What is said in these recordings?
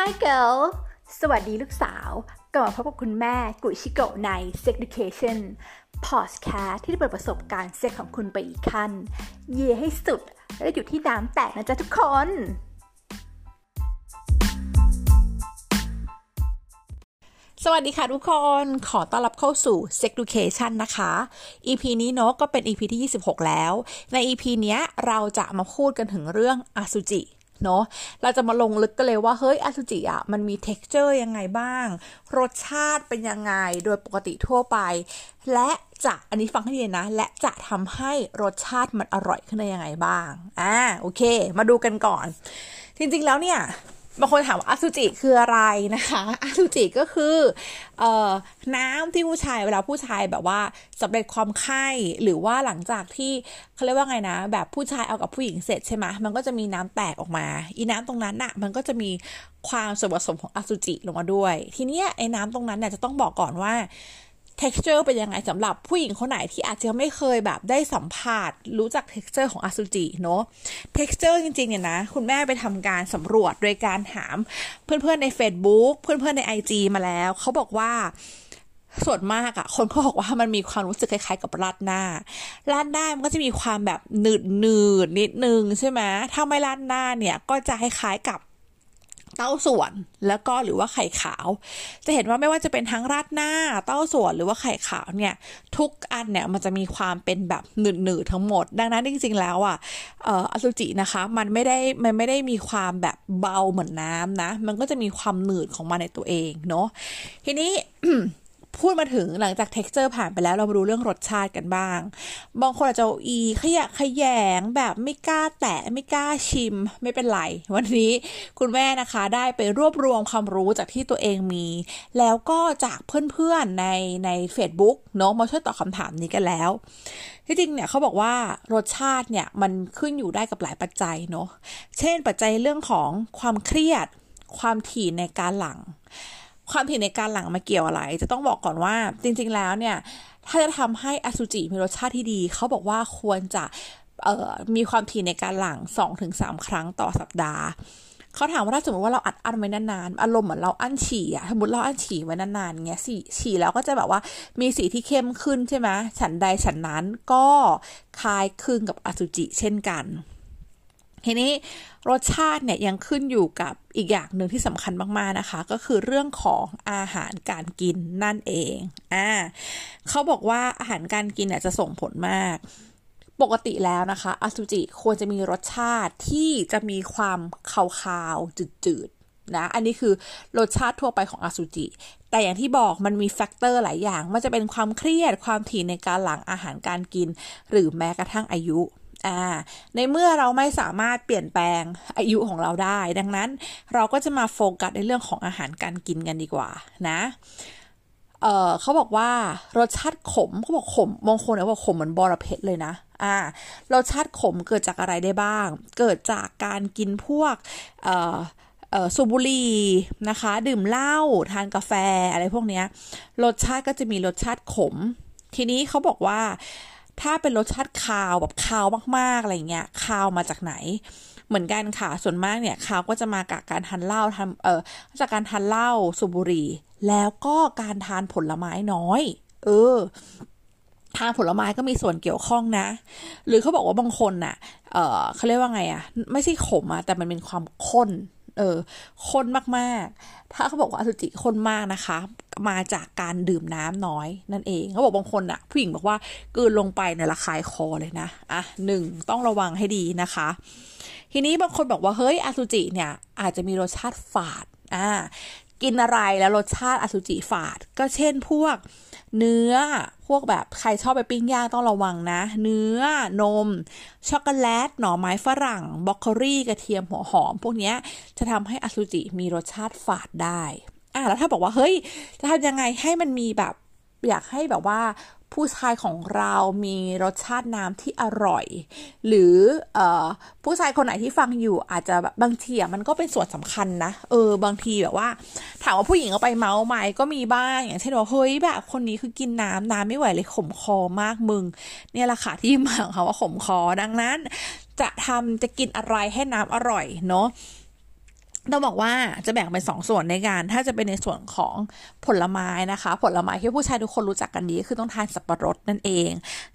Hi girl สวัสดีลูกสาวกลับมาพบกับคุณแม่กุชิโกะใน Sex Education Podcast ที่จะเปิดประสบการณ์เซ็กของคุณไปอีกขั้น เย่ให้สุด และอยู่ที่น้ำแตกนะจ๊ะทุกคน สวัสดีค่ะทุกคน ขอต้อนรับเข้าสู่ Sex Education นะคะ EP นี้เนาะก็เป็น EP ที่ 26 แล้ว ใน EP เนี้ยเราจะมาพูดกันถึงเรื่องอสุจิ เนาะเราจะมาลงลึกกันเลยว่าเฮ้ยอสุจิอะมันมี texture ยังไงบ้าง รสชาติเป็นยังไงโดยปกติทั่วไป และจะอันนี้ฟังให้ดีนะ และจะทำให้รสชาติมันอร่อยขึ้นได้ยังไงบ้างอ่าโอเค มาดูกันก่อน จริงๆแล้วเนี่ย บางคนถามว่าอสุจิคืออะไรนะคะอสุจิก็คือเอ่อน้ำที่ผู้ชายเวลาผู้ชายแบบว่าสำเร็จความไข้หรือว่าหลังจากที่เขาเรียกว่าไงนะ แบบผู้ชายเอากับผู้หญิงเสร็จใช่ไหมมันก็จะมีน้ำแตกออกมา อีน้ำตรงนั้นน่ะมันก็จะมีความส่วนผสมของอสุจิลงมาด้วย ทีเนี้ยไอ้น้ำตรงนั้นเนี่ยจะต้องบอกก่อนว่า texture เป็นยังไงสำหรับผู้หญิงคนไหนที่อาจจะไม่เคยแบบได้สัมผัสรู้จัก texture ของอสุจิเนาะ texture จริงๆเนี่ยนะ คุณแม่ไปทำการสำรวจโดยการถามเพื่อนๆใน Facebook เพื่อนๆใน IG มาแล้ว เขาบอกว่าส่วนมากอะคนเขาบอกว่ามันมีความรู้สึกคล้ายๆกับราดหน้าราดหน้ามันก็จะมีความแบบหนืดหนืดนิดนึงใช่ไหมถ้าไม่ราดหน้าเนี่ยก็จะคล้ายๆกับ เต้าส่วนแล้วก็หรือว่าไข่ขาว จะเห็นว่าไม่ว่าจะเป็นทั้งราดหน้าเต้าส่วนหรือว่าไข่ขาวเนี่ยทุกอันเนี่ยมันจะมีความเป็นแบบหนืดๆทั้งหมด ดังนั้นจริงๆแล้วอะเอ่ออสุจินะคะมันไม่ได้มันไม่ได้มีความแบบเบาเหมือนน้ำนะ มันก็จะมีความหนืดของมันในตัวเองเนาะทีนี้ พูดมาถึงหลังจาก t e x t อร์ผ่านไปแล้วเรามาดูเรื่องรสชาติกันบ้าง บางคนอาจจะอีขยะขยงแบบไม่กล้าแตะไม่กล้าชิมไม่เป็นไร วันนี้คุณแม่นะคะได้ไปรวบรวมความรู้จากที่ตัวเองมี แล้วก็จากเพื่อนๆในใน Facebook เนาะมาช่วยตอบคำถามนี้กันแล้ว ที่จริงเนี่ยเขาบอกว่ารสชาติเนี่ยมันขึ้นอยู่ได้กับหลายปัจจัยเนาะเช่นปัจจัยเรื่องของความเครียด ความถี่ในการหลัง ความถี่ในการหลังมาเกี่ยวอะไร จะต้องบอกก่อนว่าจริง ๆ แล้วเนี่ย ถ้าจะทำให้อสุจิมีรสชาติที่ดี เขาบอกว่าควรจะมีความถี่ในการหลัง 2-3 ครั้งต่อสัปดาห์ เขาถามว่าถ้าสมมติว่าเราอัดอั้นไว้นานๆ อารมณ์เหมือนเราอั้นฉี่อะสมมติเราอั้นฉี่ไว้นานๆเงี้ยสีฉี่แล้วก็จะแบบว่ามีสีที่เข้มขึ้นใช่ไหมฉันใดฉันนั้นก็คล้ายคลึงกับอสุจิเช่นกัน ทีนี้รสชาติเนี่ยยังขึ้นอยู่กับอีกอย่างหนึ่งที่สำคัญมาก ๆ นะคะ ก็คือเรื่องของอาหารการกินนั่นเองอ่าเขาบอกว่าอาหารการกินเนี่ยจะส่งผลมาก ปกติแล้วนะคะอสุจิควรจะมีรสชาติที่จะมีความคาวๆจืดๆนะอันนี้คือรสชาติทั่วไปของอสุจิ แต่อย่างที่บอกมันมี factor หลายอย่างมันจะเป็นความเครียดความถี่ในการหลั่งอาหารการกิน หรือแม้กระทั่งอายุ อ่าในเมื่อเราไม่สามารถเปลี่ยนแปลงอายุของเราได้ ดังนั้นเราก็จะมาโฟกัสในเรื่องของอาหารการกินกันดีกว่านะเออเขาบอกว่ารสชาติขมเขาบอกขมบางคนเนี่ยบอกขมเหมือนบอระเพ็ดเลยนะอ่ารสชาติขมเกิดจากอะไรได้บ้าง เกิดจากการกินพวกเอ่อสูบบุหรี่นะคะ ดื่มเหล้าทานกาแฟอะไรพวกนี้รสชาติก็จะมีรสชาติขม ทีนี้เขาบอกว่า ถ้าเป็นรสชาติคาวแบบคาวมากๆอะไรเงี้ยคาวมาจากไหน เหมือนกันค่ะ ส่วนมากเนี่ยคาวก็จะมาจากการทานเหล้าทำเออจากการทานเหล้าสูบบุหรี่ แล้วก็การทานผลไม้น้อย เออทานผลไม้ก็มีส่วนเกี่ยวข้องนะ หรือเขาบอกว่าบางคนน่ะ เออเขาเรียกว่าไงอะไม่ใช่ขมอะแต่มันเป็นความข้น เออค้นมากๆ ถ้าเขาบอกว่าอสุจิค้นมากนะคะ มาจากการดื่มน้ำน้อยนั่นเองเขาบอกบางคนอะผู้หญิงบอกว่ากินลงไปในระคายคอเลยนะอะหนึ่งต้องระวังให้ดีนะคะ ทีนี้บางคนบอกว่าเฮ้ยอสุจิเนี่ยอาจจะมีรสชาติฝาดอ่า กินอะไรแล้วรสชาติอสุจิฝาด ก็เช่นพวกเนื้อพวกแบบใครชอบไปปิ้งย่างต้องระวังนะ เนื้อนม ช็อกโกแลต หน่อไม้ฝรั่งบล็อกโครี่กระเทียมหัวหอม พวกนี้จะทำให้อสุจิมีรสชาติฝาดได้อะแล้วถ้าบอกว่าเฮ้ยจะทำยังไงให้มันมีแบบ อยากให้แบบว่า ผู้ชายของเรามีรสชาติน้ำที่อร่อย หรืออผู้ชายคนไหนที่ฟังอยู่อาจจะแบบบางทีอะมันก็เป็นส่วนสำคัญนะ เออบางทีแบบว่า ถามว่าผู้หญิงเอาไปเมาส์ไหมก็มีบ้างอย่างเช่นว่าเฮ้ยแบบคนนี้คือกินน้ำน้ำไม่ไหวเลยขมคอมากมึง เนี่ยแหละค่ะที่มาของเขาว่าขมคอดังนั้น จะทำจะกินอะไรให้น้ำอร่อยเนาะ ต้องบอกว่าจะแบ่งเป็นสองส่วนในการ ถ้าจะเป็นในส่วนของผลไม้นะคะ ผลไม้ที่ผู้ชายทุกคนรู้จักกันดีคือต้องทานสับปะรดนั่นเอง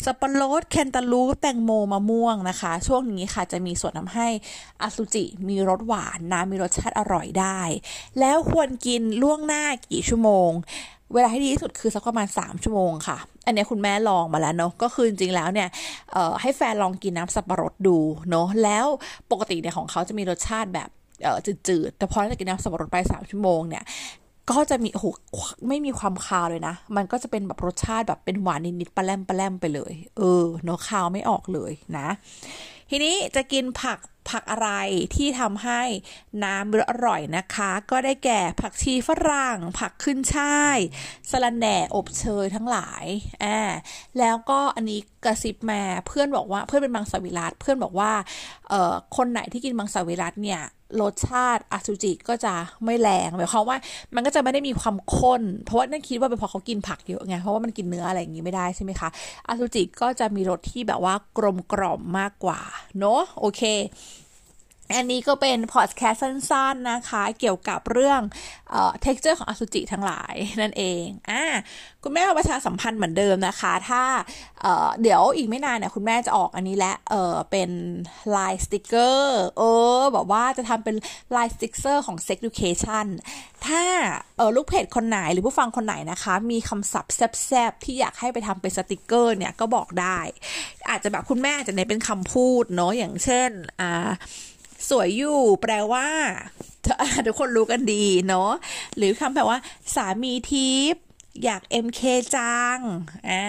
สับปะรดแคนตาลูปแตงโมมะม่วงนะคะ ช่วงนี้ค่ะจะมีส่วนทาให้อสุจิมีรสหวานนะมีรสชาติอร่อยได้ แล้วควรกินล่วงหน้ากี่ชั่วโมง เวลาที่ดีที่สุดคือสักประมาณ 3 ชั่วโมงค่ะอันนี้คุณแม่ลองมาแล้วเนาะก็คือจริงๆแล้วเนี่ยให้แฟนลองกินน้ำสับปะรดดูเนาะแล้วปกติเนี่ยของเขาจะมีรสชาติแบบ จืดๆ แต่พอเรากินน้ำสับปะรดไปสามชั่วโมงเนี่ยก็จะมีโอ้โหไม่มีความคาวเลยนะ มันก็จะเป็นแบบรสชาติแบบเป็นหวานนิดๆปลาแลมปลาแลมไปเลย เออเนาะคาวไม่ออกเลยนะ ทีนี้จะกินผักผักอะไรที่ทำให้น้ำอร่อยนะคะ ก็ได้แก่ผักชีฝรั่ง ผักขึ้นช่ายสลันแหน่อบเชยทั้งหลายอ่าแล้วก็อันนี้กระซิบมาเพื่อนบอกว่าเพื่อนเป็นมังสวิรัตเพื่อนบอกว่าเอ่อคนไหนที่กินมังสวิรัตเนี่ยรสชาติอสุจิก็จะไม่แรงหมายความว่ามันก็จะไม่ได้มีความข้น เพราะว่านั่นคิดว่าเป็นเพราะเขากินผักเยอะไงเพราะว่ามันกินเนื้ออะไรอย่างนี้ไม่ได้ใช่ไหมคะอสุจิก็จะมีรสที่แบบว่ากลมกล่อมมากกว่าเนาะโอเค อันนี้ก็เป็นพอดแคสต์สั้นๆนะคะ เกี่ยวกับเรื่องเอ่อ texture ของอสุจิทั้งหลายนั่นเองอ่าคุณแม่ประชาสัมพันธ์เหมือนเดิมนะคะ ถ้าเอ่อเดี๋ยวอีกไม่นานเนี่ยคุณแม่จะออกอันนี้และเออเป็นไลน์สติกเกอร์เออบอกว่าจะทำเป็นไลน์สติกเกอร์ของ Sex Education ถ้าเออลูกเพจคนไหนหรือผู้ฟังคนไหนนะคะ มีคำศัพท์แซบๆที่อยากให้ไปทำเป็นสติกเกอร์เนี่ยก็บอกได้ อาจจะแบบคุณแม่จะเน้นเป็นคำพูดเนาะอย่างเช่นอ่า สวยอยู่แปลว่าทุกคนรู้กันดีเนาะหรือคำแปลว่า สามีทิพย์อยาก MK จังอ่า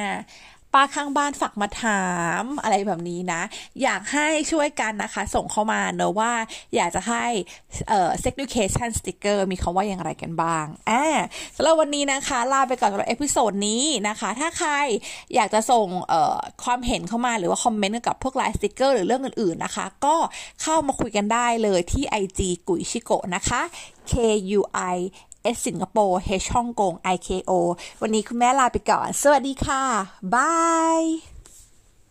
ป้าข้างบ้านฝากมาถามอะไรแบบนี้นะ อยากให้ช่วยกันนะคะ ส่งเข้ามาเนอะว่า อยากจะให้เอ่อ sex education sticker มีคำว่าอย่างไรกันบ้างอ่าสำหรับวันนี้นะคะ ลาไปก่อนสำหรับ episode นี้นะคะ ถ้าใครอยากจะส่งเอ่อความเห็นเข้ามาหรือว่าคอมเมนต์กับพวกไลน์สติกเกอร์หรือเรื่องอื่นๆนะคะ ก็เข้ามาคุยกันได้เลยที่ IG กุยชิโกะนะคะ K U I S สิงคโปร์ H ฮ่องกง IKO วันนี้คุณแม่ลาไปก่อน สวัสดีค่ะ bye